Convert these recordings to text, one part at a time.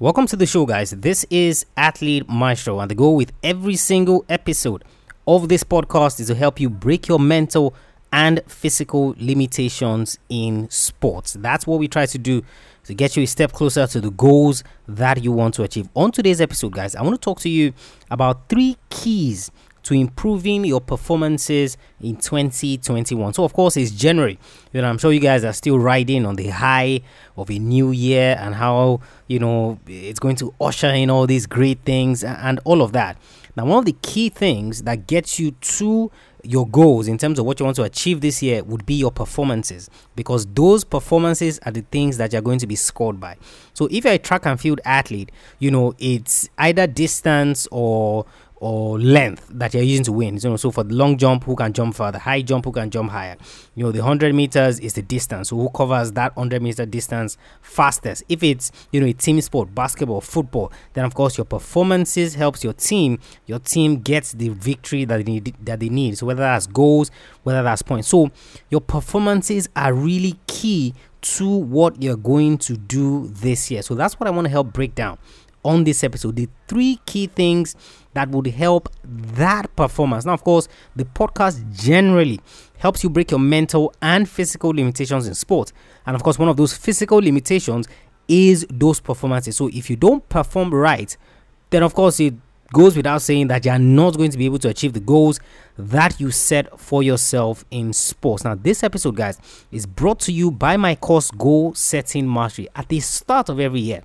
Welcome to the show, guys. This is Athlete Maestro, and the goal with every single episode of this podcast is to help you break your mental and physical limitations in sports. That's what we try to do to get you a step closer to the goals that you want to achieve. On today's episode, guys, I want to talk to you about three keys to improving your performances in 2021. So, of course, it's January. You know, I'm sure you guys are still riding on the high of a new year and how, you know, it's going to usher in all these great things and all of that. Now, one of the key things that gets you to your goals in terms of what you want to achieve this year would be your performances because those performances are the things that you're going to be scored by. So if you're a track and field athlete, you know, it's either distance or or length that you're using to win. You know, so for the long jump, who can jump further? High jump, who can jump higher? You know, the 100 meters is the distance. So who covers that 100 meter distance fastest? If it's, you know, a team sport, basketball, football, then of course your performances helps your team. Your team gets the victory that they need, that they need. So whether that's goals, whether that's points. So your performances are really key to what you're going to do this year. So that's what I want to help break down on this episode. The three key things that would help that performance. Now, of course, the podcast generally helps you break your mental and physical limitations in sport. And of course, one of those physical limitations is those performances. So if you don't perform right, then of course it goes without saying that you're not going to be able to achieve the goals that you set for yourself in sports. Now, this episode, guys, is brought to you by my course Goal Setting Mastery at the start of every year.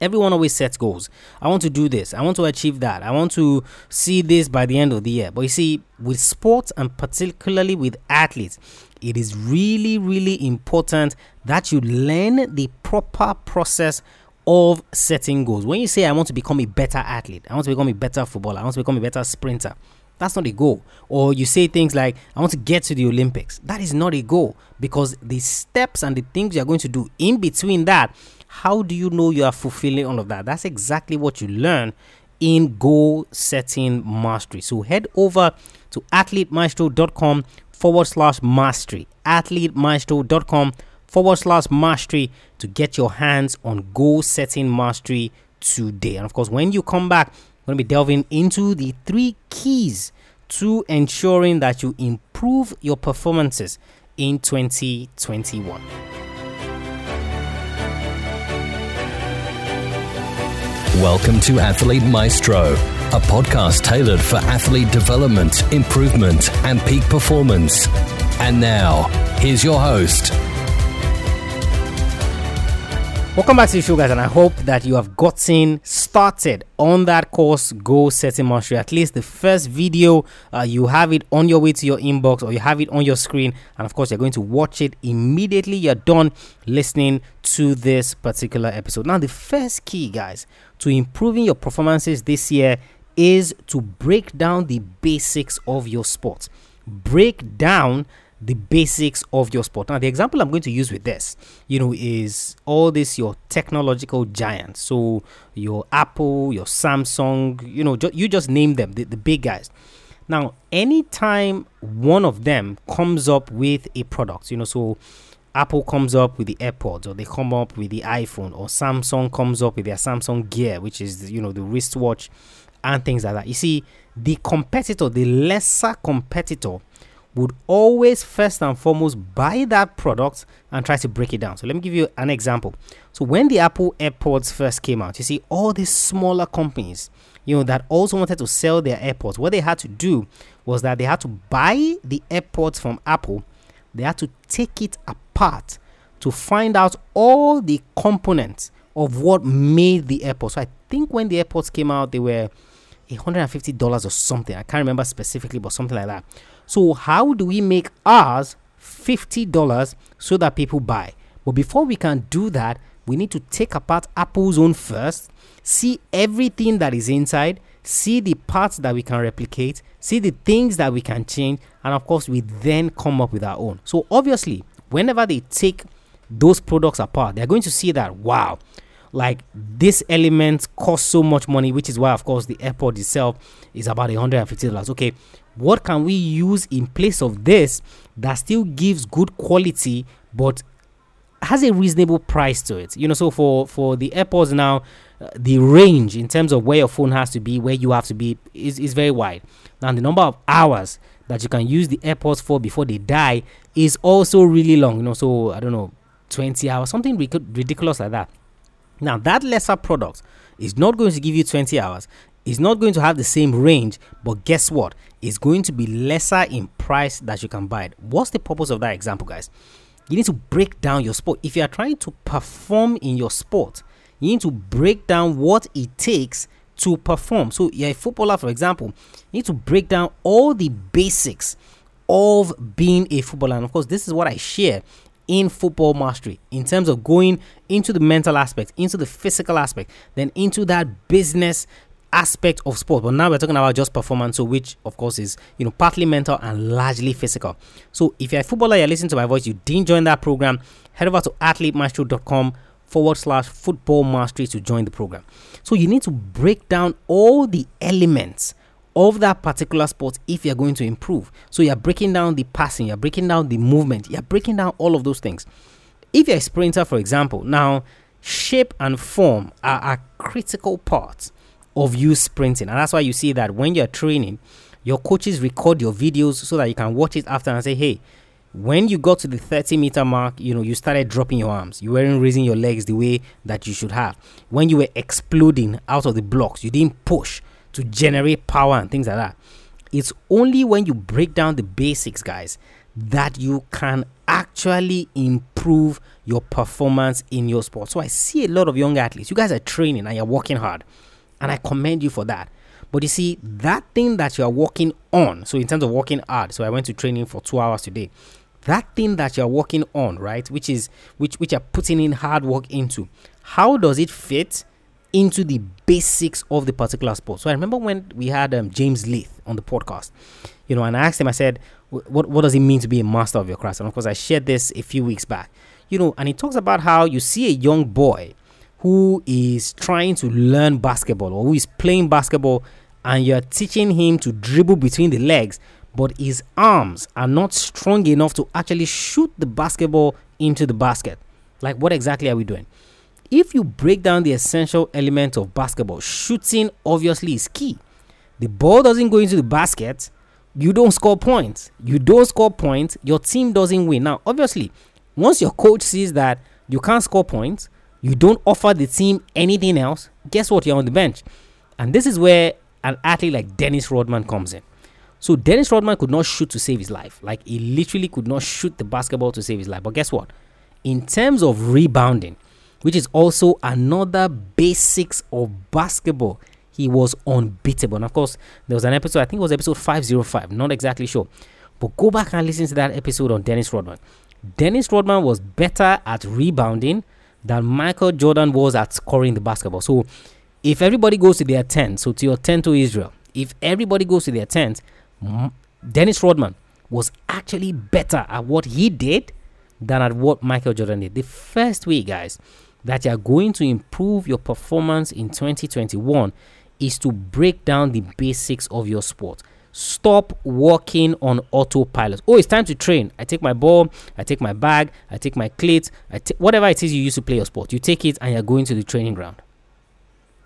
Everyone always sets goals. I want to do this. I want to achieve that. I want to see this by the end of the year. But you see, with sports and particularly with athletes, it is really, really important that you learn the proper process of setting goals. When you say, I want to become a better athlete, I want to become a better footballer, I want to become a better sprinter, that's not a goal. Or you say things like, I want to get to the Olympics. That is not a goal because the steps and the things you're going to do in between that how do you know you are fulfilling all of that? That's exactly what you learn in goal setting mastery. So head over to athletemaestro.com forward slash mastery. Athletemaestro.com forward slash mastery to get your hands on goal setting mastery today. And of course, when you come back, we're going to be delving into the three keys to ensuring that you improve your performances in 2021. Welcome to Athlete Maestro, a podcast tailored for athlete development, improvement, and peak performance. And now, here's your host, Welcome back to the show, guys, and I hope that you have gotten started on that course Goal Setting Mastery. At least the first video, uh, you have it on your way to your inbox or you have it on your screen, and of course, you're going to watch it immediately you're done listening to this particular episode. Now, the first key, guys, to improving your performances this year is to break down the basics of your sport. Break down the basics of your sport. Now, the example I'm going to use with this, you know, is all this your technological giants. So your Apple, your Samsung, you know, ju- you just name them, the, the big guys. Now, anytime one of them comes up with a product, you know, so Apple comes up with the AirPods, or they come up with the iPhone, or Samsung comes up with their Samsung Gear, which is you know the wristwatch and things like that. You see, the competitor, the lesser competitor, would always first and foremost buy that product and try to break it down. So let me give you an example. So when the Apple AirPods first came out, you see all these smaller companies, you know, that also wanted to sell their AirPods. What they had to do was that they had to buy the AirPods from Apple. They had to take it apart to find out all the components of what made the AirPods. So I think when the AirPods came out, they were $150 or something. I can't remember specifically, but something like that. So, how do we make ours $50 so that people buy? But before we can do that, we need to take apart Apple's own first, see everything that is inside, see the parts that we can replicate, see the things that we can change, and of course, we then come up with our own. So, obviously, whenever they take those products apart, they're going to see that wow, like this element costs so much money, which is why, of course, the AirPod itself is about $150. Okay, what can we use in place of this that still gives good quality but has a reasonable price to it. You know, so for for the AirPods now, uh, the range in terms of where your phone has to be, where you have to be, is is very wide. Now the number of hours that you can use the AirPods for before they die is also really long. You know, so I don't know, 20 hours, something ridiculous like that. Now that lesser product is not going to give you 20 hours. It's not going to have the same range, but guess what? It's going to be lesser in price that you can buy it. What's the purpose of that example, guys? You need to break down your sport. If you are trying to perform in your sport, you need to break down what it takes to perform. So, you're a footballer, for example, you need to break down all the basics of being a footballer. And of course, this is what I share in football mastery in terms of going into the mental aspect, into the physical aspect, then into that business aspect of sport. But now we're talking about just performance, so which of course is you know partly mental and largely physical. So if you're a footballer, you're listening to my voice, you didn't join that program, head over to athletemaestro.com forward slash football mastery to join the program. So you need to break down all the elements of that particular sport if you're going to improve. So you're breaking down the passing, you're breaking down the movement, you're breaking down all of those things. If you're a sprinter, for example, now shape and form are a critical part of you sprinting. And that's why you see that when you're training, your coaches record your videos so that you can watch it after and say, hey, when you got to the 30 meter mark, you know, you started dropping your arms. You weren't raising your legs the way that you should have. When you were exploding out of the blocks, you didn't push to generate power and things like that. It's only when you break down the basics, guys, that you can actually improve your performance in your sport. So I see a lot of young athletes. You guys are training and you're working hard. And I commend you for that. But you see, that thing that you are working on, so in terms of working hard, so I went to training for two hours today. That thing that you're working on, right, which is which which you're putting in hard work into, how does it fit into the basics of the particular sport? So I remember when we had um, James Leith on the podcast, you know, and I asked him, I said, what, what does it mean to be a master of your craft? And of course, I shared this a few weeks back, you know, and he talks about how you see a young boy who is trying to learn basketball or who is playing basketball and you're teaching him to dribble between the legs, but his arms are not strong enough to actually shoot the basketball into the basket. Like, what exactly are we doing? If you break down the essential element of basketball, shooting obviously is key. The ball doesn't go into the basket, you don't score points. You don't score points, your team doesn't win. Now, obviously, once your coach sees that you can't score points, you don't offer the team anything else, guess what? You're on the bench. And this is where an athlete like Dennis Rodman comes in. So Dennis Rodman could not shoot to save his life. Like he literally could not shoot the basketball to save his life. But guess what? In terms of rebounding, which is also another basics of basketball, he was unbeatable. And of course, there was an episode, I think it was episode 505, not exactly sure. But go back and listen to that episode on Dennis Rodman. Dennis Rodman was better at rebounding than Michael Jordan was at scoring the basketball. So if everybody goes to their tent, so to your tent to Israel, if everybody goes to their tent, Dennis Rodman was actually better at what he did than at what Michael Jordan did. The first week, guys, that you are going to improve your performance in 2021 is to break down the basics of your sport. Stop working on autopilot. Oh, it's time to train. I take my ball, I take my bag, I take my cleats, I take whatever it is you use to play your sport. You take it and you're going to the training ground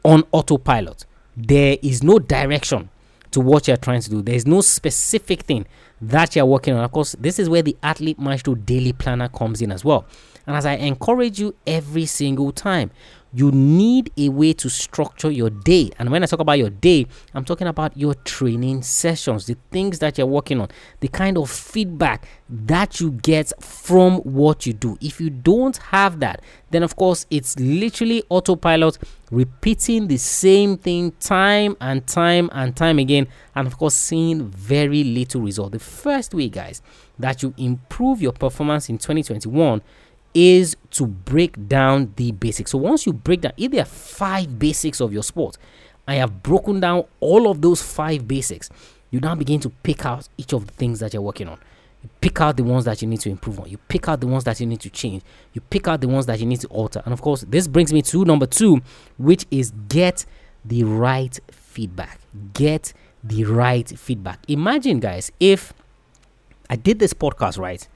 on autopilot. There is no direction to what you're trying to do. There is no specific thing that you're working on. Of course, this is where the Athlete Maestro Daily Planner comes in as well. And as I encourage you every single time, you need a way to structure your day. And when I talk about your day, I'm talking about your training sessions, the things that you're working on, the kind of feedback that you get from what you do. If you don't have that, then of course it's literally autopilot repeating the same thing time and time and time again, and of course seeing very little result. The first way, guys, that you improve your performance in 2021 is to break down the basics. So once you break down, if there are five basics of your sport, I have broken down all of those five basics. You now begin to pick out each of the things that you're working on. You pick out the ones that you need to improve on. You pick out the ones that you need to change. You pick out the ones that you need to alter. And of course, this brings me to number two, which is get the right feedback. Get the right feedback. Imagine, guys, if I did this podcast right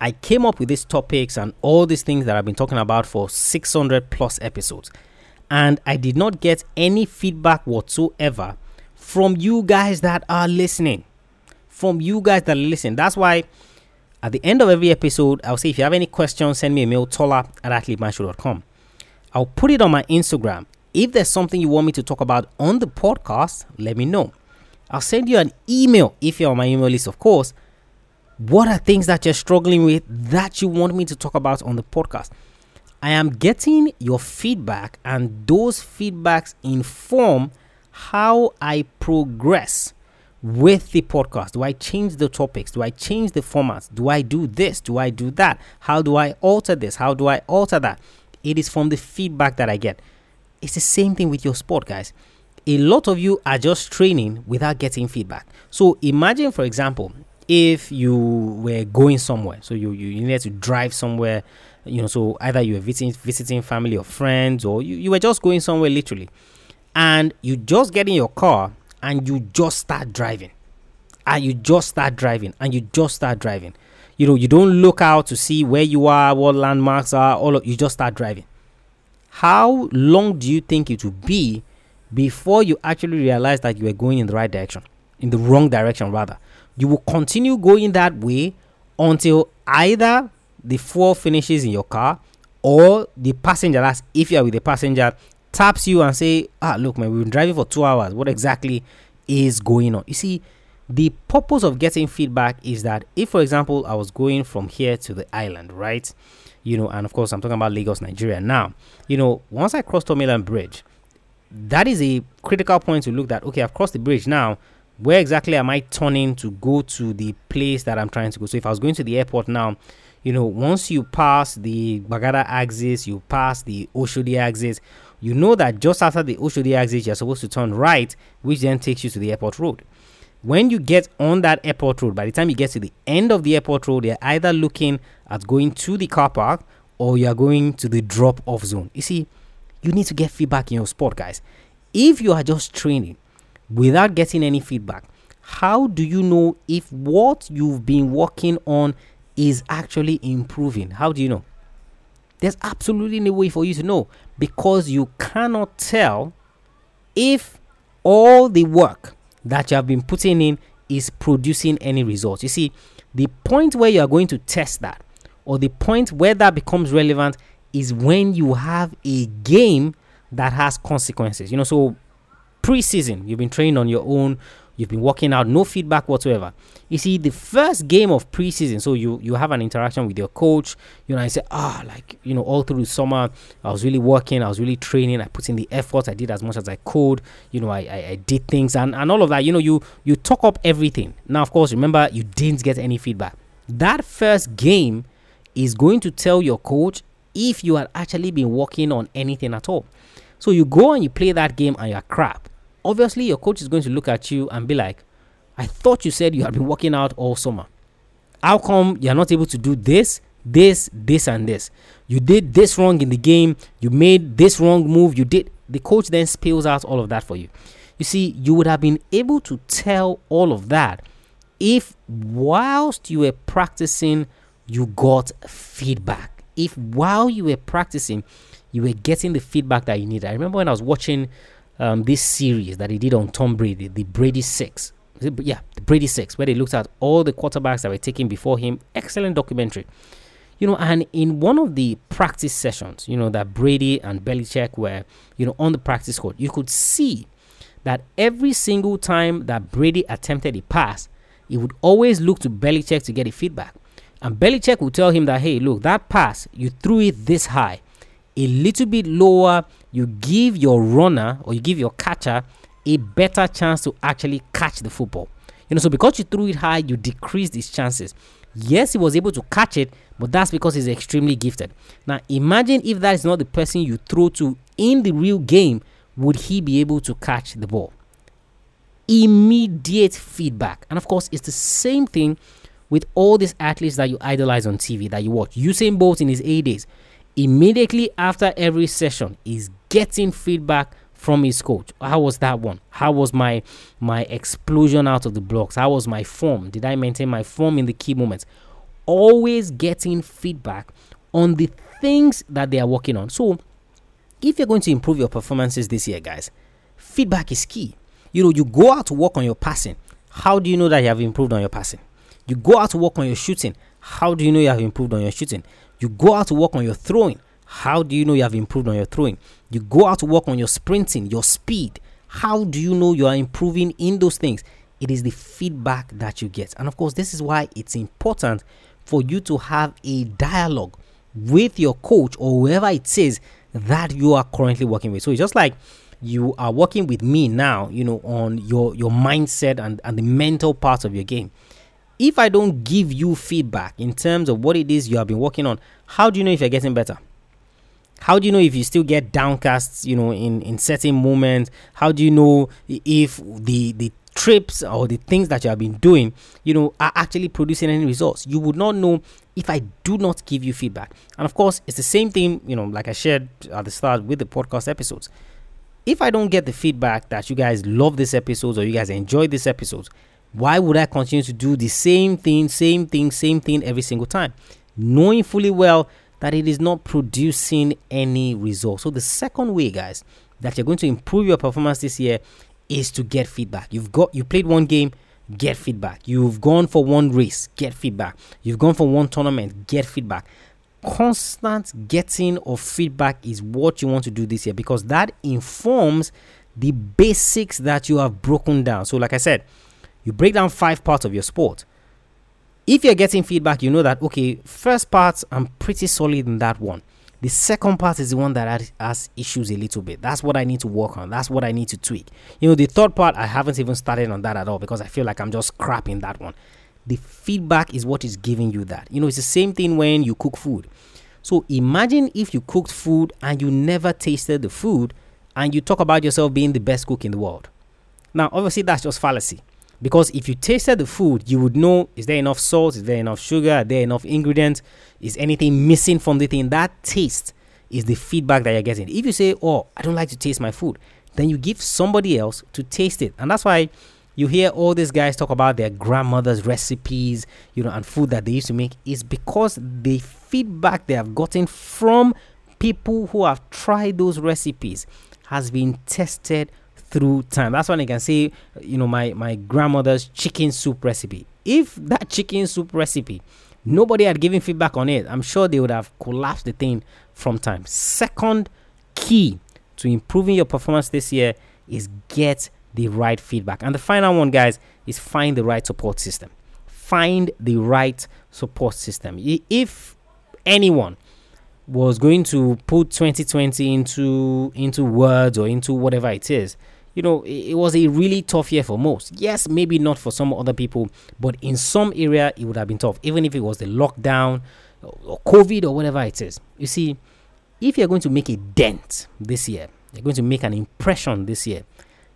I came up with these topics and all these things that I've been talking about for 600 plus episodes. And I did not get any feedback whatsoever from you guys that are listening. From you guys that listen. That's why at the end of every episode, I'll say if you have any questions, send me a mail, tola at athletemaestro.com. I'll put it on my Instagram. If there's something you want me to talk about on the podcast, let me know. I'll send you an email if you're on my email list, of course. What are things that you're struggling with that you want me to talk about on the podcast? I am getting your feedback, and those feedbacks inform how I progress with the podcast. Do I change the topics? Do I change the formats? Do I do this? Do I do that? How do I alter this? How do I alter that? It is from the feedback that I get. It's the same thing with your sport, guys. A lot of you are just training without getting feedback. So imagine, for example, if you were going somewhere, so you, you needed to drive somewhere, you know, so either you were visiting, visiting family or friends, or you, you were just going somewhere literally, and you just get in your car and you just start driving, and you just start driving, and you just start driving. You know you don't look out to see where you are what landmarks are all of you just start driving. How long do you think it will be before you actually realize that you are going in the right direction? In the wrong direction rather you will continue going that way until either the fuel finishes in your car or the passenger that's if you are with the passenger taps you and say ah look man we've been driving for two hours. What exactly is going on? You see the purpose of getting feedback is that if for example i was going from here to the island right you know and of course i'm talking about lagos nigeria. Now you know once i cross Third Mainland bridge that is a critical point to look at okay i've crossed the bridge. Now where exactly am i turning to go to the place that i'm trying to go so if i was going to the airport now you know once you pass the Gbagada axis you pass the oshodi axis you know that just after the oshodi axis you're supposed to turn right which then takes you to the airport road when you get on that airport road, by the time you get to the end of the airport road, you're either looking at going to the car park or you're going to the drop off zone. You see, you need to get feedback in your sport, guys. If you are just training without getting any feedback, how do you know if what you've been working on is actually improving? How do you know? There's absolutely no way for you to know because you cannot tell if all the work that you have been putting in is producing any results. You see, the point where you are going to test that, or the point where that becomes relevant, is when you have a game that has consequences. You know, so preseason, you've been training on your own, you've been working out, no feedback whatsoever. You see, the first game of preseason, so you you have an interaction with your coach. You know, I say, ah, like you know, all through the summer, I was really working, I was really training, I put in the effort, I did as much as I could. You know, I I, I did things and and all of that. You know, you you talk up everything. Now, of course, remember you didn't get any feedback. That first game is going to tell your coach if you had actually been working on anything at all. So you go and you play that game and you're crap. Obviously, your coach is going to look at you and be like, I thought you said you had been working out all summer. How come you're not able to do this, this, this, and this? You did this wrong in the game. You made this wrong move. You did. The coach then spills out all of that for you. You see, you would have been able to tell all of that if, whilst you were practicing, you got feedback. If while you were practicing, you were getting the feedback that you needed. I remember when I was watching um, this series that he did on Tom Brady, the Brady Six yeah, the Brady Six, where they looked at all the quarterbacks that were taken before him. Excellent documentary. You know, and in one of the practice sessions, you know, that Brady and Belichick were, you know, on the practice court, you could see that every single time that Brady attempted a pass, he would always look to Belichick to get a feedback. And Belichick would tell him that, hey, look, that pass, you threw it this high, a little bit lower, you give your runner or you give your catcher a better chance to actually catch the football. You know, so because you threw it high, you decreased his chances. Yes, he was able to catch it, but that's because he's extremely gifted. Now, imagine if that is not the person you throw to in the real game, would he be able to catch the ball? Immediate feedback. And of course, it's the same thing with all these athletes that you idolize on TV that you watch. Usain Bolt in his A days, immediately after every session, is getting feedback from his coach. How was that one? How was my my explosion out of the blocks? How was my form? Did I maintain my form in the key moments? always getting feedback on the things that they are working on. So, if you're going to improve your performances this year, guys, feedback is key. You know, you go out to work on your passing. How do you know that you have improved on your passing? You go out to work on your shooting. How do you know you have improved on your shooting? You go out to work on your throwing. How do you know you have improved on your throwing? You go out to work on your sprinting, your speed. How do you know you are improving in those things? It is the feedback that you get. And of course, this is why it's important for you to have a dialogue with your coach or whoever it is that you are currently working with. So it's just like you are working with me now, you know, on your your mindset and, and the mental part of your game. If I don't give you feedback in terms of what it is you have been working on, how do you know if you're getting better? How do you know if you still get downcast, you know, in, in certain moments? How do you know if the the trips or the things that you have been doing, you know, are actually producing any results? You would not know if I do not give you feedback. And of course, it's the same thing, you know, like I shared at the start with the podcast episodes if I don't get the feedback that you guys love this episode or you guys enjoy this episode, why would I continue to do the same thing, same thing, same thing every single time? Knowing fully well that it is not producing any results. So, the second way, guys, that you're going to improve your performance this year is to get feedback. You've got you played one game, get feedback. You've gone for one race, get feedback. You've gone for one tournament, get feedback constant getting of feedback is what you want to do this year because that informs the basics that you have broken down. So, like I said, you break down five parts of your sport. If you're getting feedback, you know that okay, first part I'm pretty solid in that one. The second part is the one that has issues a little bit. That's what I need to work on. That's what I need to tweak. You know, the third part I haven't even started on that at all because I feel like I'm just crap in that one the feedback is what is giving you that. You know, it's the same thing when you cook food. So imagine if you cooked food and you never tasted the food and you talk about yourself being the best cook in the world. Now, obviously, that's just fallacy. Because if you tasted the food, you would know is there enough salt, is there enough sugar, are there enough ingredients, is anything missing from the thing? That taste is the feedback that you're getting. If you say, Oh, I don't like to taste my food, then you give somebody else to taste it. And that's why you hear all these guys talk about their grandmother's recipes, you know, and food that they used to make is because the feedback they have gotten from people who have tried those recipes has been tested through time. That's why I can say, you know, my my grandmother's chicken soup recipe. If that chicken soup recipe, nobody had given feedback on it, I'm sure they would have collapsed the thing from time. Second key to improving your performance this year is get the right feedback. And the final one, guys, is find the right support system. Find the right support system. If anyone was going to put 2020 into into words or into whatever it is, you know, it, it was a really tough year for most. Yes, maybe not for some other people, but in some area it would have been tough, even if it was the lockdown or COVID or whatever it is. You see, if you're going to make a dent this year, you're going to make an impression this year,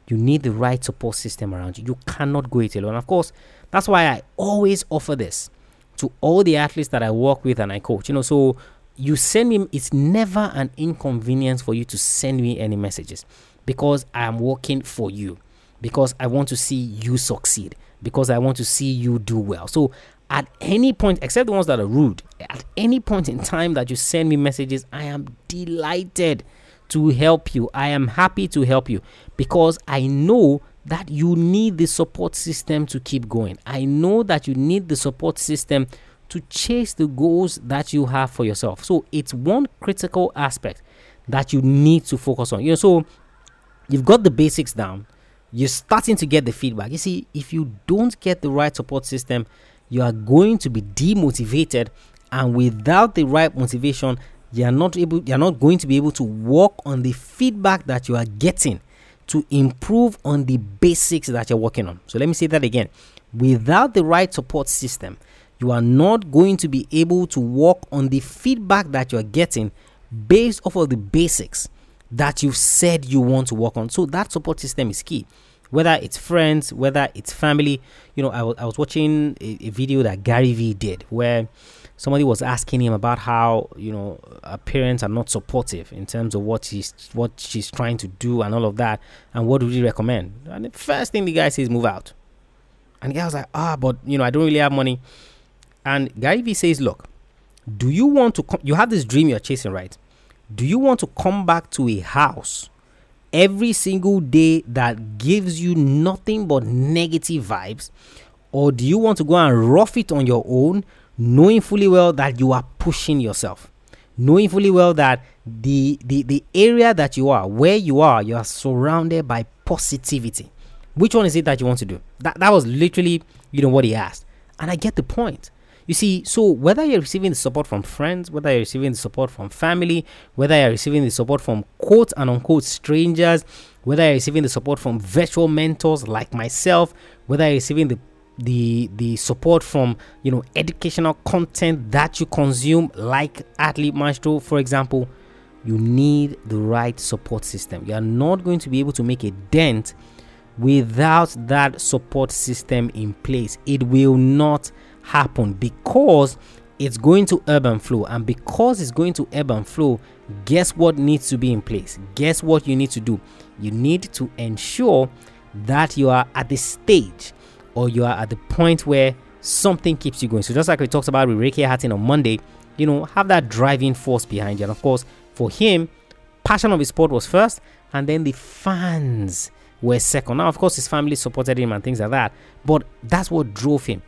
you need the right support system around you. You cannot go it alone. Of course, that's why I always offer this to all the athletes that I work with and I coach. You know, so you send me, it's never an inconvenience for you to send me any messages because I am working for you, because I want to see you succeed, because I want to see you do well. So at any point, except the ones that are rude, at any point in time that you send me messages, I am delighted to help you. I am happy to help you because I know that you need the support system to keep going. I know that you need the support system to chase the goals that you have for yourself. So it's one critical aspect that you need to focus on. You know, so you've got the basics down. You're starting to get the feedback. You see, if you don't get the right support system, you are going to be demotivated and without the right motivation you are not able you are not going to be able to work on the feedback that you are getting to improve on the basics that you're working on so let me say that again without the right support system you are not going to be able to work on the feedback that you're getting based off of the basics that you've said you want to work on. So that support system is key. Whether it's friends whether it's family. You know I, w- I was watching a, a video that gary vee did where somebody was asking him about how you know her parents are not supportive in terms of what she's what she's trying to do and all of that and what would you recommend? And the first thing the guy says move out. And the guy was like ah but you know i don't really have money. And Gary Vee says, look, do you want to, com- you have this dream you're chasing, right? Do you want to come back to a house every single day that gives you nothing but negative vibes? Or do you want to go and rough it on your own, knowing fully well that you are pushing yourself? Knowing fully well that the, the, the area that you are, where you are, you are surrounded by positivity. Which one is it that you want to do? That, that was literally, you know, what he asked. And I get the point. You see, so whether you're receiving the support from friends, whether you're receiving the support from family, whether you're receiving the support from quote and unquote strangers, whether you're receiving the support from virtual mentors like myself, whether you're receiving the the the support from you know educational content that you consume like athlete maestro for example you need the right support system. You are not going to be able to make a dent without that support system in place. It will not happen because it's going to ebb and flow. And because it's going to ebb and flow guess what needs to be in place? Guess what you need to do? You need to ensure that you are at the stage or you are at the point where something keeps you going. So just like we talked about with Ricky Hatton on Monday you know have that driving force behind you. And of course for him passion of his sport was first and then the fans were second. Now of course his family supported him and things like that but that's what drove him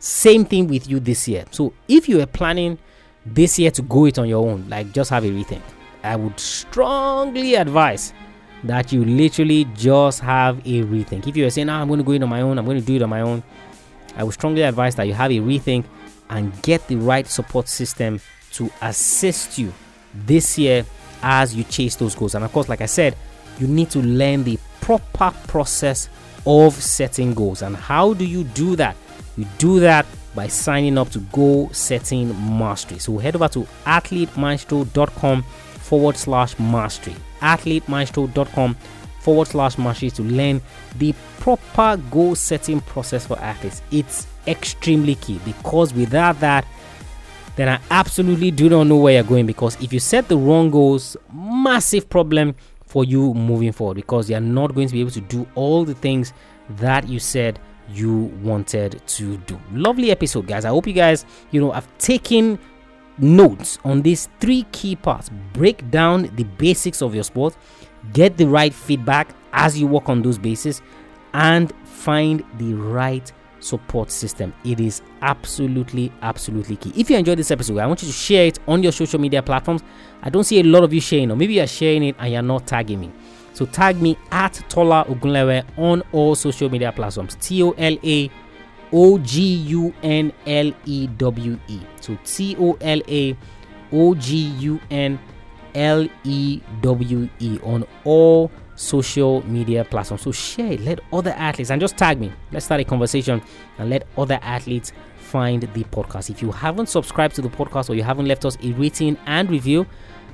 same thing with you this year. So if you are planning this year to go it on your own, like just have a rethink. I would strongly advise that you literally just have a rethink. If you are saying, oh, I'm going to go it on my own, I'm going to do it on my own, I would strongly advise that you have a rethink and get the right support system to assist you this year as you chase those goals. And of course, like I said, you need to learn the proper process of setting goals. And how do you do that? You do that by signing up to Goal Setting Mastery. So head over to athletemaestro.com forward slash mastery. Athletemaestro.com forward slash mastery to learn the proper goal setting process for athletes. It's extremely key because without that, then I absolutely do not know where you're going because if you set the wrong goals, massive problem for you moving forward because you're not going to be able to do all the things that you said you wanted to do. Lovely episode, guys. I hope you guys, you know, have taken notes on these three key parts. Break down the basics of your sport, get the right feedback as you work on those bases, and find the right support system. It is absolutely, absolutely key. If you enjoyed this episode, I want you to share it on your social media platforms. I don't see a lot of you sharing, or maybe you're sharing it and you're not tagging me. So tag me at Tola Ogunlewe on all social media platforms. T O L A O G U N L E W E. So T O L A O G U N L E W E on all social media platforms. So share it, let other athletes and just tag me. Let's start a conversation and let other athletes find the podcast. If you haven't subscribed to the podcast or you haven't left us a rating and review,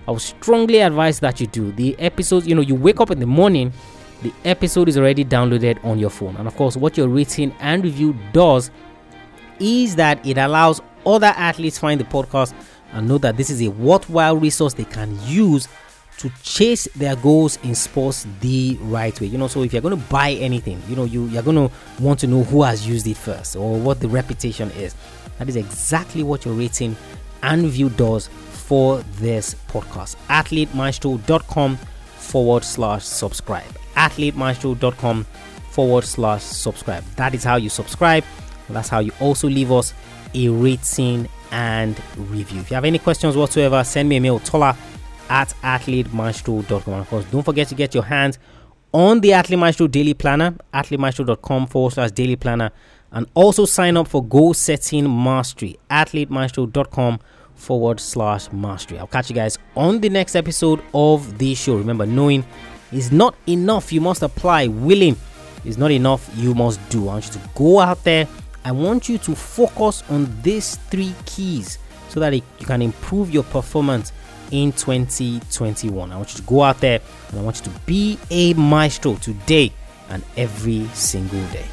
I would strongly advise that you do. The episodes, you know, you wake up in the morning, the episode is already downloaded on your phone. And of course, what your rating and review does is that it allows other athletes find the podcast and know that this is a worthwhile resource they can use to chase their goals in sports the right way. You know, so if you're going to buy anything, you know, you, you're going to want to know who has used it first or what the reputation is. That is exactly what your rating and review does for this podcast. AthleteMaestro.com forward slash subscribe. AthleteMaestro.com forward slash subscribe. That is how you subscribe. That's how you also leave us a rating and review. If you have any questions whatsoever, send me a mail, tola at athletemaestro.com. And of course, don't forget to get your hands on the Athlete Maestro Daily Planner, athletemaestro.com forward slash daily planner, and also sign up for goal setting mastery, athletemaestro.com forward slash mastery. I'll catch you guys on the next episode of the show. Remember, knowing is not enough. You must apply. Willing is not enough. You must do. I want you to go out there. I want you to focus on these three keys so that you can improve your performance in 2021. I want you to go out there and I want you to be a maestro today and every single day.